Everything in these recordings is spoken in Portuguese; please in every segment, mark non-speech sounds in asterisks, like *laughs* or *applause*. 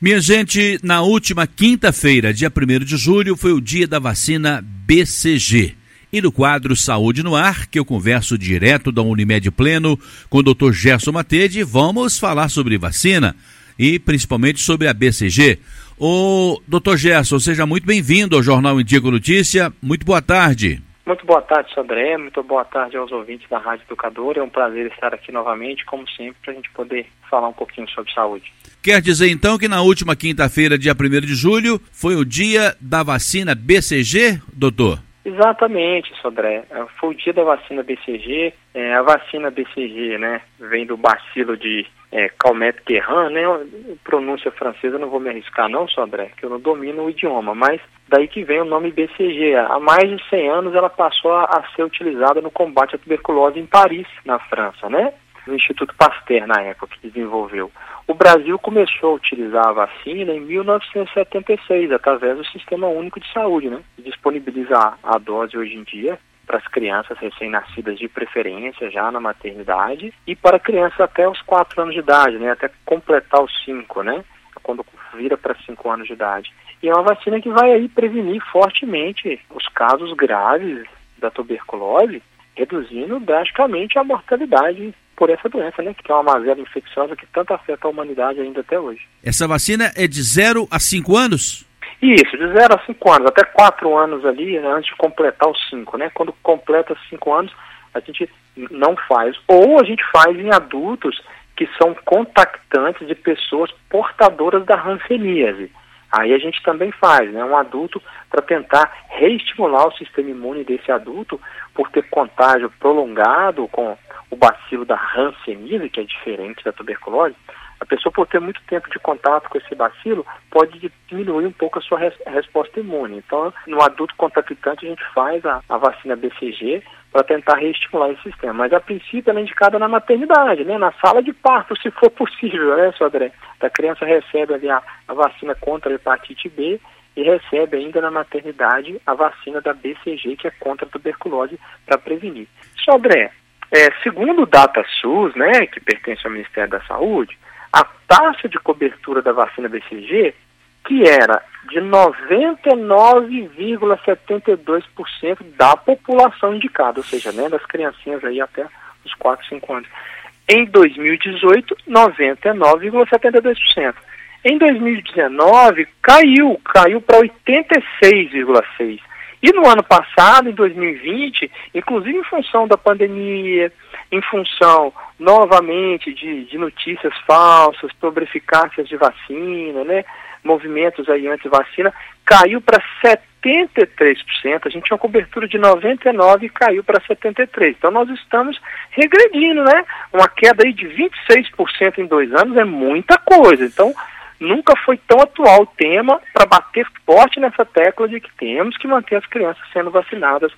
Minha gente, na última quinta-feira, dia 1 de julho, foi o dia da vacina BCG. E no quadro Saúde no Ar, que eu converso direto da Unimed Pleno com o Dr. Gerson Matede, vamos falar sobre vacina e principalmente sobre a BCG. O Dr. Gerson, seja muito bem-vindo ao Jornal Indico Notícia. Muito boa tarde. Muito boa tarde, Sandré. Muito boa tarde aos ouvintes da Rádio Educadora. É um prazer estar aqui novamente, como sempre, para a gente poder falar um pouquinho sobre saúde. Quer dizer então que na última quinta-feira, dia 1 de julho, foi o dia da vacina BCG, doutor? Exatamente, Sodré. É, foi o dia da vacina BCG. É, a vacina BCG, né, vem do bacilo de é, Calmette Guerin, né, pronúncia francesa, não vou me arriscar não, Sodré, que eu não domino o idioma, mas daí que vem o nome BCG. Há mais de 100 anos ela passou a, a ser utilizada no combate à tuberculose em Paris, na França, né? No Instituto Pasteur, na época, que desenvolveu. O Brasil começou a utilizar a vacina em 1976, através do Sistema Único de Saúde, né? Disponibilizar a dose hoje em dia para as crianças recém-nascidas de preferência já na maternidade e para crianças até os 4 anos de idade, né? Até completar os 5, né? Quando vira para 5 anos de idade. E é uma vacina que vai aí prevenir fortemente os casos graves da tuberculose, reduzindo drasticamente a mortalidade por essa doença, né? Que é uma mazela infecciosa que tanto afeta a humanidade ainda até hoje. Essa vacina é de 0 a 5 anos? Isso, de 0 a 5 anos, até 4 anos ali, né, antes de completar os 5, né? Quando completa 5 anos, a gente não faz. Ou a gente faz em adultos que são contactantes de pessoas portadoras da hanseníase. Aí a gente também faz, né, um adulto para tentar reestimular o sistema imune desse adulto por ter contágio prolongado com o bacilo da Hanseníase, que é diferente da tuberculose, a pessoa, por ter muito tempo de contato com esse bacilo, pode diminuir um pouco a sua res resposta imune. Então, no adulto contactante, a gente faz a, a vacina BCG para tentar reestimular esse sistema. Mas, a princípio, ela é indicada na maternidade, né? na sala de parto, se for possível, né, Sodré? A criança recebe ali a, a vacina contra a hepatite B e recebe ainda na maternidade a vacina da BCG, que é contra a tuberculose, para prevenir. Sodré, é, segundo o DataSUS, né, que pertence ao Ministério da Saúde, taxa de cobertura da vacina BCG, que era de 99,72% da população indicada, ou seja, né, das criancinhas aí até os 4, 5 anos. Em 2018, 99,72%. Em 2019, caiu, caiu para 86,6%. E no ano passado, em 2020, inclusive em função da pandemia, em função novamente de, de notícias falsas sobre eficácias de vacina, né, movimentos aí anti-vacina, caiu para 73%. A gente tinha uma cobertura de 99% e caiu para 73%. Então nós estamos regredindo, né? Uma queda aí de 26% em dois anos é muita coisa. Então nunca foi tão atual o tema para bater forte nessa tecla de que temos que manter as crianças sendo vacinadas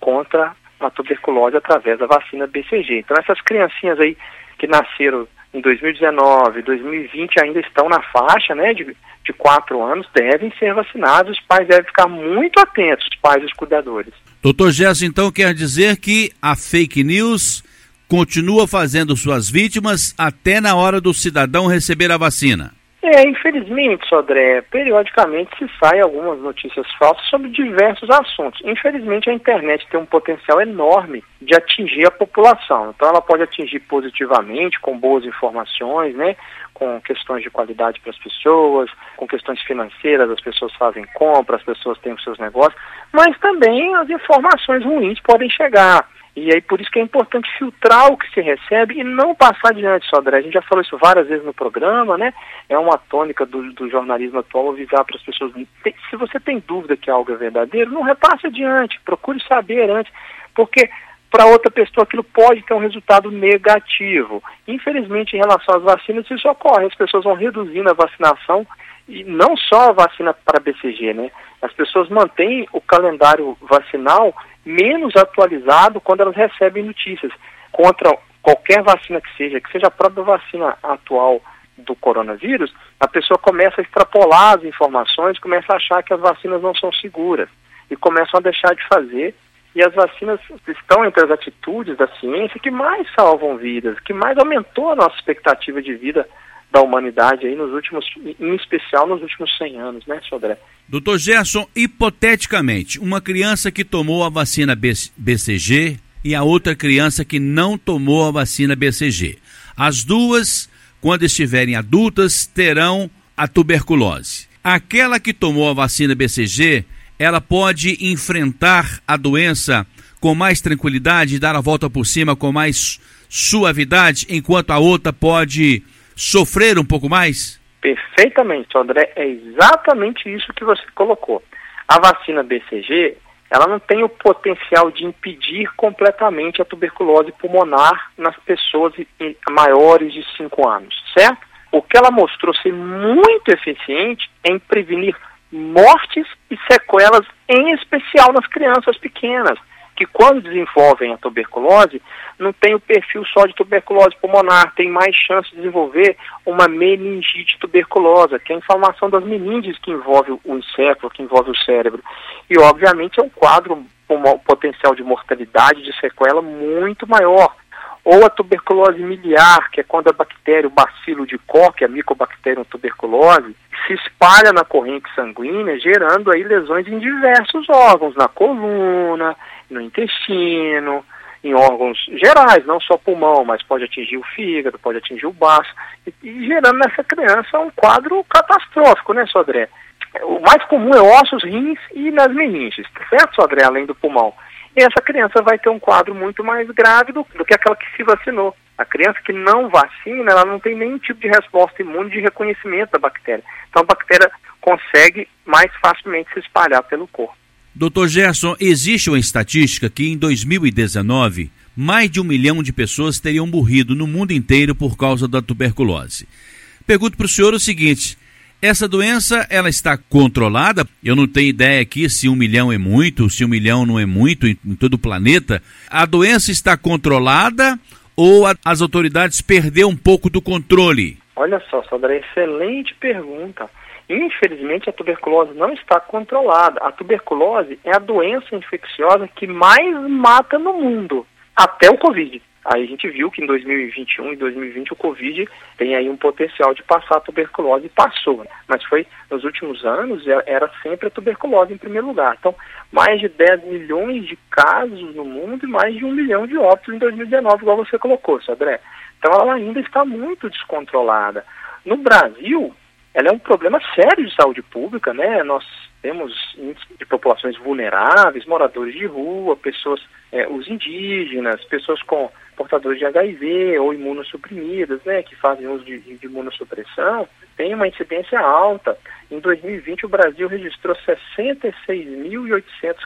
contra a tuberculose através da vacina BCG. Então essas criancinhas aí que nasceram em 2019, 2020 ainda estão na faixa né, de, de 4 anos, devem ser vacinados, os pais devem ficar muito atentos, os pais e os cuidadores. Doutor Gerson, então quer dizer que a fake news continua fazendo suas vítimas até na hora do cidadão receber a vacina? É, infelizmente, Sodré, periodicamente se saem algumas notícias falsas sobre diversos assuntos. Infelizmente, a internet tem um potencial enorme de atingir a população. Então, ela pode atingir positivamente, com boas informações, né? com questões de qualidade para as pessoas, com questões financeiras, as pessoas fazem compras, as pessoas têm os seus negócios, mas também as informações ruins podem chegar. E aí por isso que é importante filtrar o que se recebe e não passar adiante, Sodré. A gente já falou isso várias vezes no programa, né? É uma tônica do, do jornalismo atual avisar para as pessoas, se você tem dúvida que algo é verdadeiro, não repasse adiante, procure saber antes, porque para outra pessoa aquilo pode ter um resultado negativo. Infelizmente, em relação às vacinas, isso ocorre. As pessoas vão reduzindo a vacinação e não só a vacina para BCG, né? As pessoas mantêm o calendário vacinal menos atualizado quando elas recebem notícias contra qualquer vacina que seja, que seja a própria vacina atual do coronavírus, a pessoa começa a extrapolar as informações, começa a achar que as vacinas não são seguras e começam a deixar de fazer. E as vacinas estão entre as atitudes da ciência que mais salvam vidas, que mais aumentou a nossa expectativa de vida da humanidade aí nos últimos, em especial nos últimos 100 anos, né, Sodré? Doutor Gerson, hipoteticamente, uma criança que tomou a vacina BCG e a outra criança que não tomou a vacina BCG. As duas, quando estiverem adultas, terão a tuberculose. Aquela que tomou a vacina BCG, ela pode enfrentar a doença com mais tranquilidade, dar a volta por cima com mais suavidade, enquanto a outra pode sofrer um pouco mais? Perfeitamente, André. É exatamente isso que você colocou. A vacina BCG, ela não tem o potencial de impedir completamente a tuberculose pulmonar nas pessoas maiores de 5 anos, certo? O que ela mostrou ser muito eficiente é em prevenir mortes e sequelas, em especial nas crianças pequenas que quando desenvolvem a tuberculose, não tem o perfil só de tuberculose pulmonar, tem mais chance de desenvolver uma meningite tuberculosa, que é a inflamação das meninges que envolve o encéfalo, que envolve o cérebro. E, obviamente, é um quadro com um potencial de mortalidade, de sequela muito maior. Ou a tuberculose miliar, que é quando a bactéria, o bacilo de Koch, a micobacterium tuberculose, se espalha na corrente sanguínea, gerando aí lesões em diversos órgãos, na coluna, no intestino, em órgãos gerais, não só pulmão, mas pode atingir o fígado, pode atingir o baço, e, e gerando nessa criança um quadro catastrófico, né, Sodré? O mais comum é ossos, rins e nas meninges, certo, Sodré, além do pulmão. E essa criança vai ter um quadro muito mais grave do, do que aquela que se vacinou. A criança que não vacina, ela não tem nenhum tipo de resposta imune de reconhecimento da bactéria. Então a bactéria consegue mais facilmente se espalhar pelo corpo. Doutor Gerson, existe uma estatística que em 2019 mais de um milhão de pessoas teriam morrido no mundo inteiro por causa da tuberculose. Pergunto para o senhor o seguinte: essa doença ela está controlada? Eu não tenho ideia aqui se um milhão é muito, se um milhão não é muito em, em todo o planeta. A doença está controlada ou a, as autoridades perderam um pouco do controle? Olha só, Sandra, excelente pergunta. Infelizmente, a tuberculose não está controlada. A tuberculose é a doença infecciosa que mais mata no mundo, até o Covid. Aí a gente viu que em 2021 e 2020 o Covid tem aí um potencial de passar a tuberculose e passou. Né? Mas foi nos últimos anos é, era sempre a tuberculose em primeiro lugar. Então, mais de 10 milhões de casos no mundo e mais de um milhão de óbitos em 2019, igual você colocou, André. Então ela ainda está muito descontrolada. No Brasil, ela é um problema sério de saúde pública, né? Nós temos de populações vulneráveis, moradores de rua, pessoas, é, os indígenas, pessoas com portadores de HIV ou imunossuprimidas, né, que fazem uso de, de imunossupressão, tem uma incidência alta. Em 2020, o Brasil registrou 66.800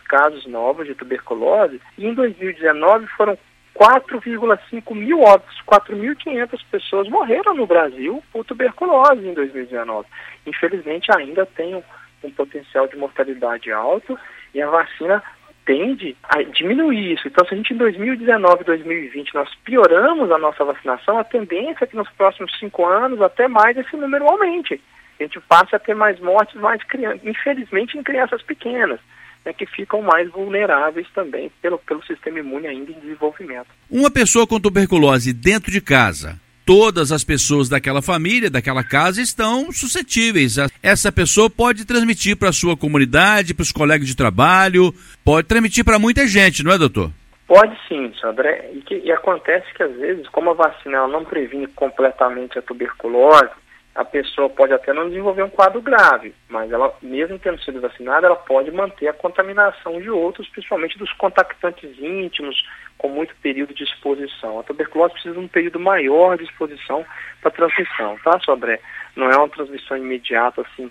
casos novos de tuberculose e em 2019 foram 4,5 mil óbitos, 4.500 pessoas morreram no Brasil por tuberculose em 2019. Infelizmente, ainda tem um, um potencial de mortalidade alto e a vacina tende a diminuir isso. Então, se a gente em 2019 2020 nós pioramos a nossa vacinação, a tendência é que nos próximos cinco anos, até mais, esse número aumente. A gente passe a ter mais mortes, mais crianças, infelizmente em crianças pequenas é que ficam mais vulneráveis também pelo, pelo sistema imune ainda em desenvolvimento. Uma pessoa com tuberculose dentro de casa, todas as pessoas daquela família, daquela casa estão suscetíveis. Essa pessoa pode transmitir para a sua comunidade, para os colegas de trabalho, pode transmitir para muita gente, não é, doutor? Pode sim, André. E, que, e acontece que às vezes, como a vacina ela não previne completamente a tuberculose, a pessoa pode até não desenvolver um quadro grave, mas ela, mesmo tendo sido vacinada, ela pode manter a contaminação de outros, principalmente dos contactantes íntimos, com muito período de exposição. A tuberculose precisa de um período maior de exposição para transmissão, tá, Sobré? Não é uma transmissão imediata, assim,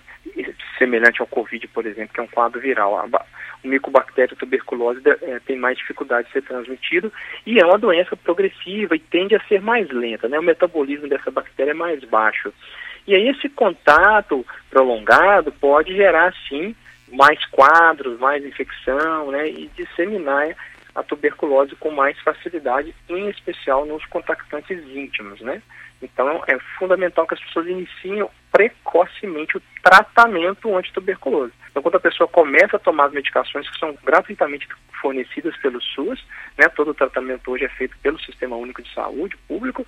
semelhante ao Covid, por exemplo, que é um quadro viral. O micobactério tuberculose é, tem mais dificuldade de ser transmitido e é uma doença progressiva e tende a ser mais lenta, né? O metabolismo dessa bactéria é mais baixo. E aí esse contato prolongado pode gerar, sim, mais quadros, mais infecção, né, e disseminar a tuberculose com mais facilidade, em especial nos contactantes íntimos, né? Então é fundamental que as pessoas iniciem precocemente o tratamento antituberculoso. Então quando a pessoa começa a tomar as medicações que são gratuitamente fornecidas pelo SUS, né, todo o tratamento hoje é feito pelo Sistema Único de Saúde público,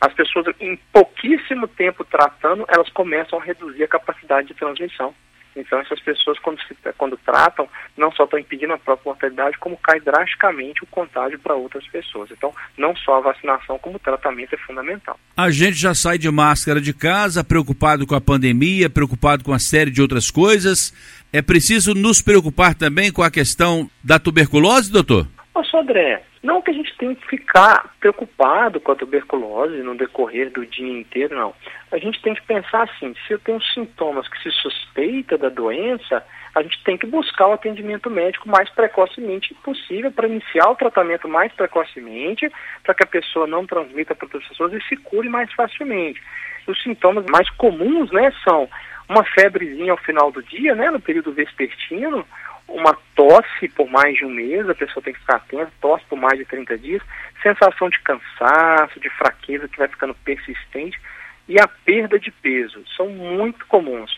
as pessoas em pouquíssimo tempo tratando, elas começam a reduzir a capacidade de transmissão. Então, essas pessoas, quando, se, quando tratam, não só estão impedindo a própria mortalidade, como cai drasticamente o contágio para outras pessoas. Então, não só a vacinação, como o tratamento é fundamental. A gente já sai de máscara de casa, preocupado com a pandemia, preocupado com uma série de outras coisas. É preciso nos preocupar também com a questão da tuberculose, doutor? Ô, Sodré, não que a gente tenha que ficar preocupado com a tuberculose no decorrer do dia inteiro, não. A gente tem que pensar assim, se eu tenho sintomas que se suspeita da doença, a gente tem que buscar o atendimento médico mais precocemente possível para iniciar o tratamento mais precocemente, para que a pessoa não transmita para outras pessoas e se cure mais facilmente. Os sintomas mais comuns, né, são uma febrezinha ao final do dia, né, no período vespertino, uma tosse por mais de um mês, a pessoa tem que ficar atenta, tosse por mais de 30 dias, sensação de cansaço, de fraqueza que vai ficando persistente e a perda de peso. São muito comuns.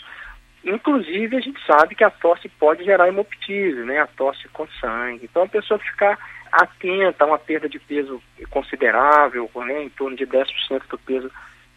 Inclusive, a gente sabe que a tosse pode gerar hemoptise, né? A tosse com sangue. Então, a pessoa ficar atenta a uma perda de peso considerável, né? em torno de 10% do peso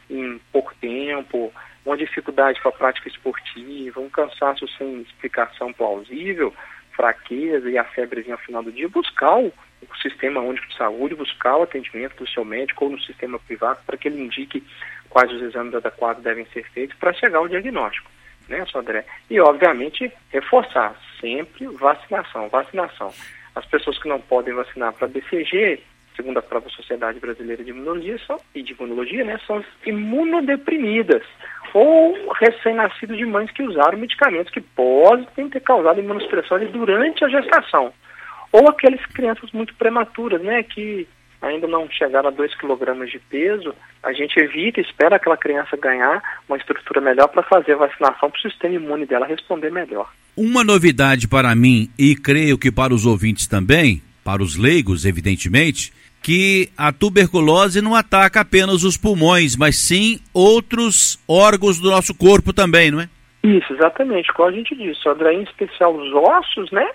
em pouco tempo, uma dificuldade com a prática esportiva, um cansaço sem explicação plausível, fraqueza e a febrezinha ao final do dia, buscar o, o Sistema Único de Saúde, buscar o atendimento do seu médico ou no sistema privado para que ele indique quais os exames adequados devem ser feitos para chegar ao diagnóstico, né, André? E, obviamente, reforçar sempre vacinação, vacinação. As pessoas que não podem vacinar para BCG, segundo a própria Sociedade Brasileira de Imunologia são, e de Imunologia, né, são imunodeprimidas ou recém-nascidos de mães que usaram medicamentos que podem ter causado imunossupressão durante a gestação. Ou aquelas crianças muito prematuras, né, que ainda não chegaram a 2 kg de peso, a gente evita, espera aquela criança ganhar uma estrutura melhor para fazer a vacinação para o sistema imune dela responder melhor. Uma novidade para mim, e creio que para os ouvintes também, para os leigos, evidentemente, que a tuberculose não ataca apenas os pulmões, mas sim outros órgãos do nosso corpo também, não é? Isso, exatamente, como a gente disse, André, em especial os ossos, né?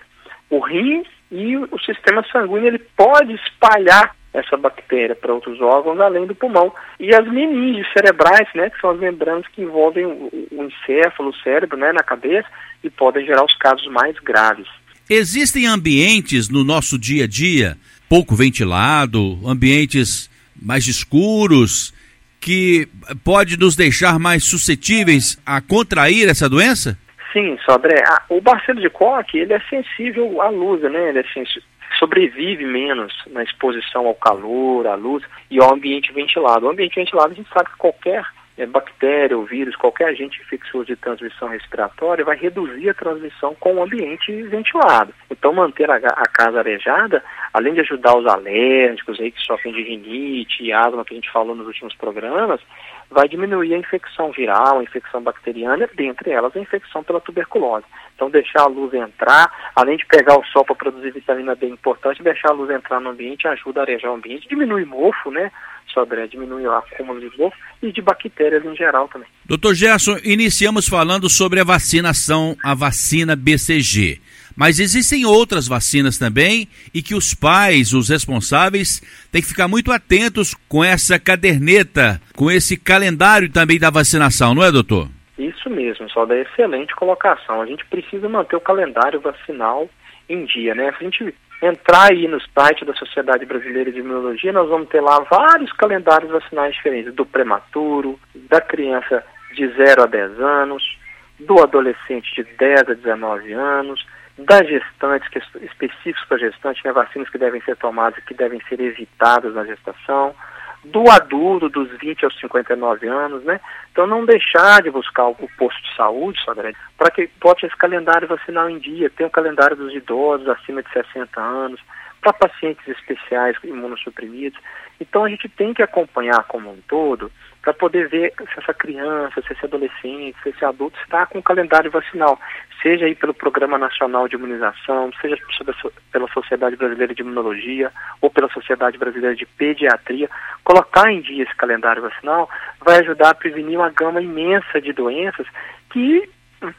O rim e o sistema sanguíneo, ele pode espalhar essa bactéria para outros órgãos além do pulmão. E as meninges cerebrais, né, que são as membranas que envolvem o, o encéfalo, o cérebro, né, na cabeça, e podem gerar os casos mais graves. Existem ambientes no nosso dia a dia pouco ventilado, ambientes mais escuros, que pode nos deixar mais suscetíveis a contrair essa doença? Sim, Sodré. O bacilo de Koch, ele é sensível à luz, né? Ele é sensível, sobrevive menos na exposição ao calor, à luz e ao ambiente ventilado. O ambiente ventilado, a gente sabe que qualquer é, bactéria ou vírus, qualquer agente infeccioso de transmissão respiratória vai reduzir a transmissão com o ambiente ventilado. Então, manter a, a casa arejada, além de ajudar os alérgicos aí que sofrem de rinite e asma que a gente falou nos últimos programas, vai diminuir a infecção viral, a infecção bacteriana, dentre elas a infecção pela tuberculose. Então, deixar a luz entrar, além de pegar o sol para produzir vitamina D, é importante deixar a luz entrar no ambiente ajuda a arejar o ambiente, diminui mofo, né? Sodré, diminui o acúmulo de mofo e de bactérias em geral também. Doutor Gerson, iniciamos falando sobre a vacinação, a vacina BCG. Mas existem outras vacinas também e que os pais, os responsáveis, têm que ficar muito atentos com essa caderneta, com esse calendário também da vacinação, não é, doutor? Isso mesmo, só da excelente colocação. A gente precisa manter o calendário vacinal em dia, né? A gente entrar aí no site da Sociedade Brasileira de Imunologia, nós vamos ter lá vários calendários vacinais diferentes, do prematuro, da criança de 0 a 10 anos, do adolescente de 10 a 19 anos, das gestantes, que é específicos para gestante, né, vacinas que devem ser tomadas e que devem ser evitadas na gestação, do adulto dos 20 aos 59 anos, né? Então não deixar de buscar o posto de saúde, Sodré, para que bote esse calendário vacinal em dia, tem o calendário dos idosos acima de 60 anos, para pacientes especiais imunossuprimidos. Então a gente tem que acompanhar como um todo para poder ver se essa criança, se esse adolescente, se esse adulto está com o calendário vacinal, seja aí pelo Programa Nacional de Imunização, seja pela Sociedade Brasileira de Imunologia ou pela Sociedade Brasileira de Pediatria, colocar em dia esse calendário vacinal vai ajudar a prevenir uma gama imensa de doenças que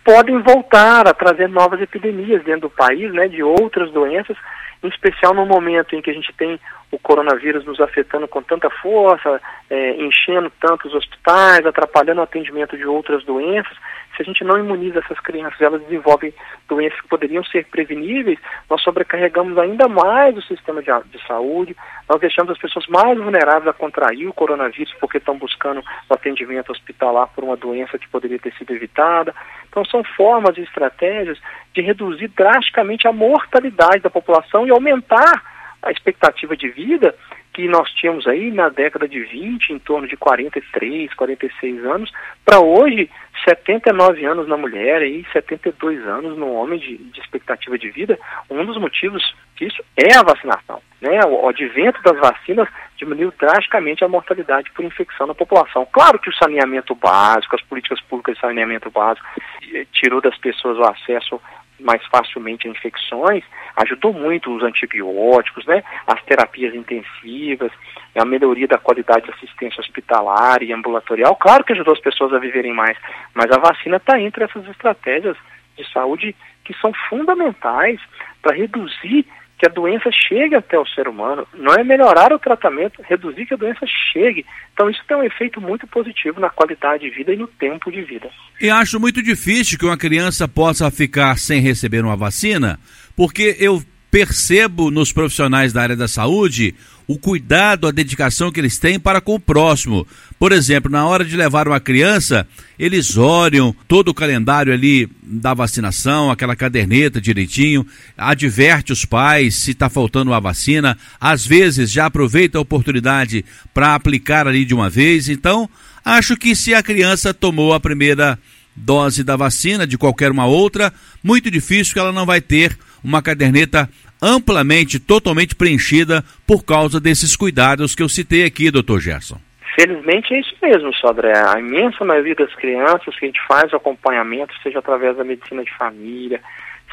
podem voltar a trazer novas epidemias dentro do país, né, de outras doenças, em especial no momento em que a gente tem o coronavírus nos afetando com tanta força, é, enchendo tantos hospitais, atrapalhando o atendimento de outras doenças. Se a gente não imuniza essas crianças, elas desenvolvem doenças que poderiam ser preveníveis, nós sobrecarregamos ainda mais o sistema de, de saúde, nós deixamos as pessoas mais vulneráveis a contrair o coronavírus porque estão buscando o atendimento hospitalar por uma doença que poderia ter sido evitada. Então, são formas e estratégias de reduzir drasticamente a mortalidade da população e aumentar a expectativa de vida que nós tínhamos aí na década de 20, em torno de 43, 46 anos, para hoje 79 anos na mulher e 72 anos no homem de, de, expectativa de vida. Um dos motivos disso é a vacinação. Né? O, o advento das vacinas diminuiu drasticamente a mortalidade por infecção na população. Claro que o saneamento básico, as políticas públicas de saneamento básico, eh, tirou das pessoas o acesso mais facilmente a infecções, ajudou muito os antibióticos, né, as terapias intensivas, a melhoria da qualidade de assistência hospitalar e ambulatorial. Claro que ajudou as pessoas a viverem mais, mas a vacina está entre essas estratégias de saúde que são fundamentais para reduzir que a doença chegue até o ser humano. Não é melhorar o tratamento, reduzir que a doença chegue. Então isso tem um efeito muito positivo na qualidade de vida e no tempo de vida. E acho muito difícil que uma criança possa ficar sem receber uma vacina, porque eu percebo nos profissionais da área da saúde o cuidado, a dedicação que eles têm para com o próximo. Por exemplo, na hora de levar uma criança, eles olham todo o calendário ali da vacinação, aquela caderneta direitinho, adverte os pais se está faltando a vacina, às vezes já aproveita a oportunidade para aplicar ali de uma vez. Então, acho que se a criança tomou a primeira dose da vacina, de qualquer uma outra, muito difícil que ela não vai ter uma caderneta amplamente, totalmente preenchida por causa desses cuidados que eu citei aqui, doutor Gerson. Felizmente é isso mesmo, Sodré. A imensa maioria das crianças que a gente faz o acompanhamento, seja através da medicina de família,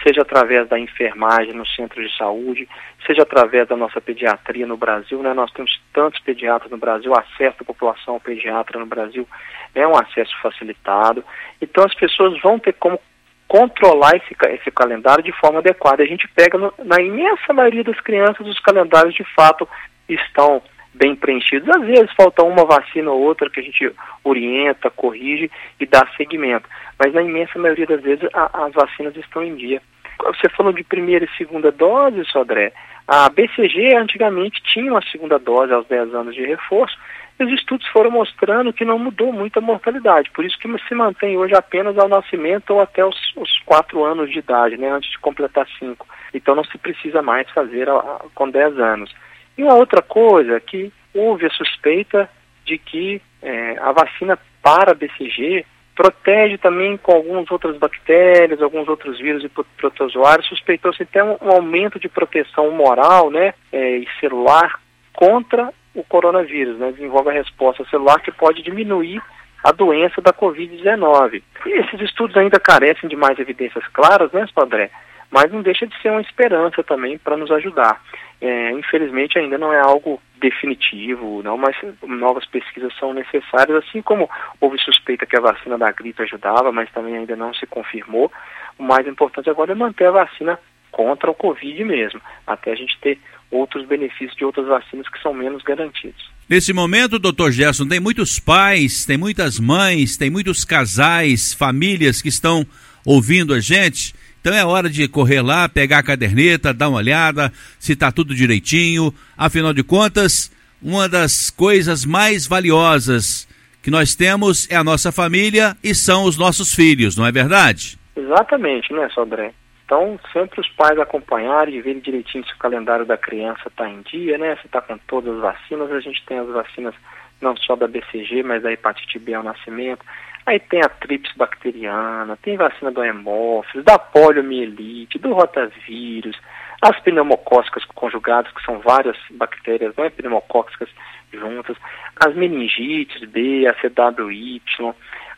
seja através da enfermagem no centro de saúde, seja através da nossa pediatria no Brasil, né? Nós temos tantos pediatras no Brasil, acesso da população ao pediatra no Brasil é um acesso facilitado. Então as pessoas vão ter como controlar esse, esse calendário de forma adequada. A gente pega no, na imensa maioria das crianças os calendários de fato estão bem preenchidos. Às vezes falta uma vacina ou outra que a gente orienta, corrige e dá seguimento. Mas na imensa maioria das vezes a, as vacinas estão em dia. Você falou de primeira e segunda dose, Sodré. A BCG antigamente tinha uma segunda dose aos 10 anos de reforço, os estudos foram mostrando que não mudou muito a mortalidade, por isso que se mantém hoje apenas ao nascimento ou até os, os quatro anos de idade, né, antes de completar cinco. Então não se precisa mais fazer a, a, com 10 anos. E uma outra coisa é que houve a suspeita de que é, a vacina para BCG protege também com algumas outras bactérias, alguns outros vírus e protozoários. Suspeitou-se até um, um, aumento de proteção moral né, é, e celular contra o coronavírus, né? desenvolve a resposta celular que pode diminuir a doença da Covid-19. E esses estudos ainda carecem de mais evidências claras, né, Padré? Mas não deixa de ser uma esperança também para nos ajudar. É, infelizmente ainda não é algo definitivo, não, mas novas pesquisas são necessárias, assim como houve suspeita que a vacina da gripe ajudava, mas também ainda não se confirmou. O mais importante agora é manter a vacina contra o Covid mesmo, até a gente ter outros benefícios de outras vacinas que são menos garantidos. Nesse momento, doutor Gerson, tem muitos pais, tem muitas mães, tem muitos casais, famílias que estão ouvindo a gente. Então é hora de correr lá, pegar a caderneta, dar uma olhada, se está tudo direitinho. Afinal de contas, uma das coisas mais valiosas que nós temos é a nossa família e são os nossos filhos, não é verdade? Exatamente, né, Sodré? Então, sempre os pais acompanharem e verem direitinho se o calendário da criança está em dia, né? Se está com todas as vacinas. A gente tem as vacinas não só da BCG, mas da hepatite B ao nascimento. Aí tem a trips bacteriana, tem vacina do hemófilos, da poliomielite, do rotavírus, as pneumocócicas conjugadas, que são várias bactérias né, pneumocócicas juntas, as meningites B, a CWY,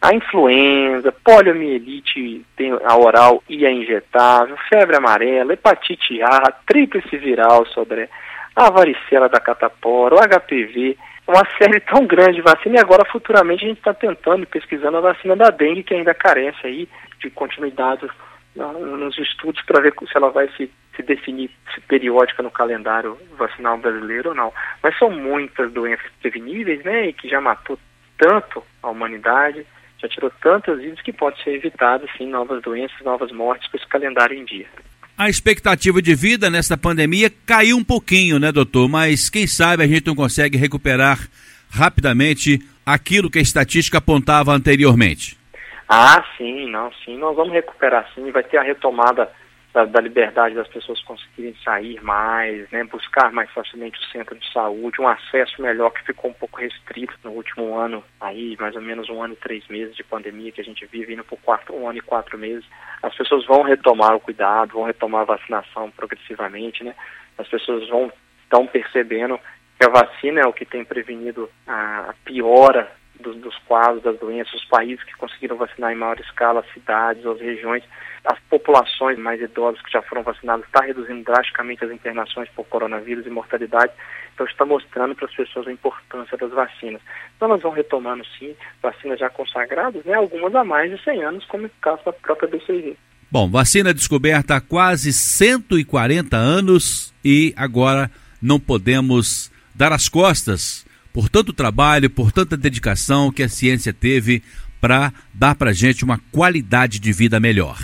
a influenza, poliomielite tem a oral e a injetável, febre amarela, hepatite A, tríplice viral sobre a varicela da catapora, o HPV, uma série *laughs* tão grande de vacina e agora futuramente a gente está tentando, pesquisando a vacina da dengue, que ainda carece aí de continuidade nos estudos para ver se ela vai se, se definir se periódica no calendário vacinal brasileiro ou não. Mas são muitas doenças preveníveis, né, e que já matou tanto a humanidade, já tirou tantas vidas que pode ser evitado, sim, novas doenças, novas mortes com esse calendário em dia. A expectativa de vida nessa pandemia caiu um pouquinho, né, doutor? Mas quem sabe a gente não consegue recuperar rapidamente aquilo que a estatística apontava anteriormente. Ah, sim, não, sim, nós vamos recuperar sim, vai ter a retomada da, da, liberdade das pessoas conseguirem sair mais, né, buscar mais facilmente o centro de saúde, um acesso melhor que ficou um pouco restrito no último ano, aí mais ou menos um ano e três meses de pandemia que a gente vive indo por quatro, um ano e quatro meses. As pessoas vão retomar o cuidado, vão retomar a vacinação progressivamente, né? As pessoas vão estão percebendo que a vacina é o que tem prevenido a, a piora dos, dos quadros das doenças, os países que conseguiram vacinar em maior escala, as cidades, as regiões, as populações mais idosas que já foram vacinadas, está reduzindo drasticamente as internações por coronavírus e mortalidade. Então está mostrando para as pessoas a importância das vacinas. Então nós vamos retomando sim, vacinas já consagradas, né, algumas há mais de 100 anos, como é o caso da própria BCG. Bom, vacina descoberta há quase 140 anos e agora não podemos dar as costas por tanto trabalho, por tanta dedicação que a ciência teve para dar para gente uma qualidade de vida melhor.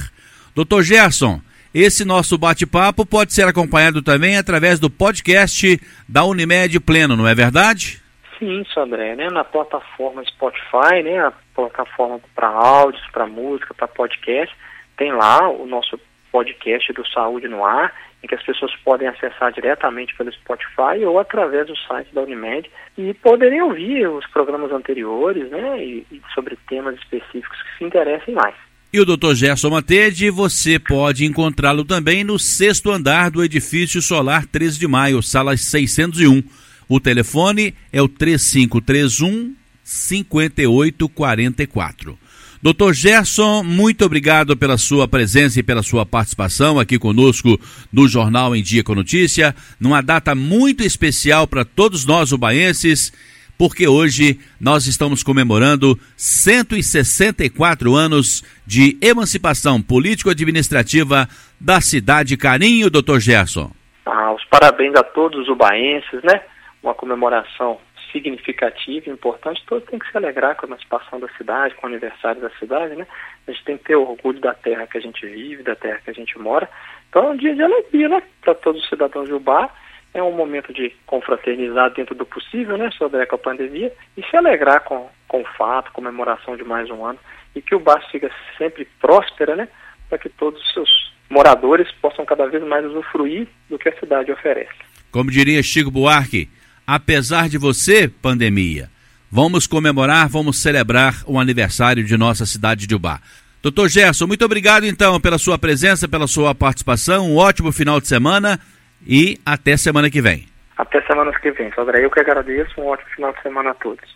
Doutor Gerson, esse nosso bate-papo pode ser acompanhado também através do podcast da Unimed Pleno, não é verdade? Sim, André, né? Na plataforma Spotify, né? A plataforma para áudios, para música, para podcast, tem lá o nosso podcast do Saúde no Ar que as pessoas podem acessar diretamente pelo Spotify ou através do site da Unimed e poderem ouvir os programas anteriores, né, e, e sobre temas específicos que se interessem mais. E o Dr. Gerson Matede, você pode encontrá-lo também no sexto andar do edifício Solar 13 de Maio, sala 601. O telefone é o 3531 5844. Doutor Gerson, muito obrigado pela sua presença e pela sua participação aqui conosco no Jornal em Dia com Notícia, numa data muito especial para todos nós ubaenses, porque hoje nós estamos comemorando 164 anos de emancipação político-administrativa da cidade Carinho, doutor Gerson. Ah, os parabéns a todos os ubaenses, né? Uma comemoração significativa, importante, todos têm que se alegrar com a emancipação da cidade, com o aniversário da cidade, né? A gente tem que ter orgulho da terra que a gente vive, da terra que a gente mora. Então é um dia de alegria, né? Para todos os cidadãos de Ubá. É um momento de confraternizar dentro do possível, né? Sobre a pandemia e se alegrar com, com o fato, comemoração de mais um ano. E que o Bar siga sempre próspera, né? Para que todos os seus moradores possam cada vez mais usufruir do que a cidade oferece. Como diria Chico Buarque, apesar de você, pandemia. Vamos comemorar, vamos celebrar o aniversário de nossa cidade de Ubá. Doutor Gerson, muito obrigado então pela sua presença, pela sua participação. Um ótimo final de semana e até semana que vem. Até semana que vem, Sodré. Eu que agradeço. Um ótimo final de semana a todos.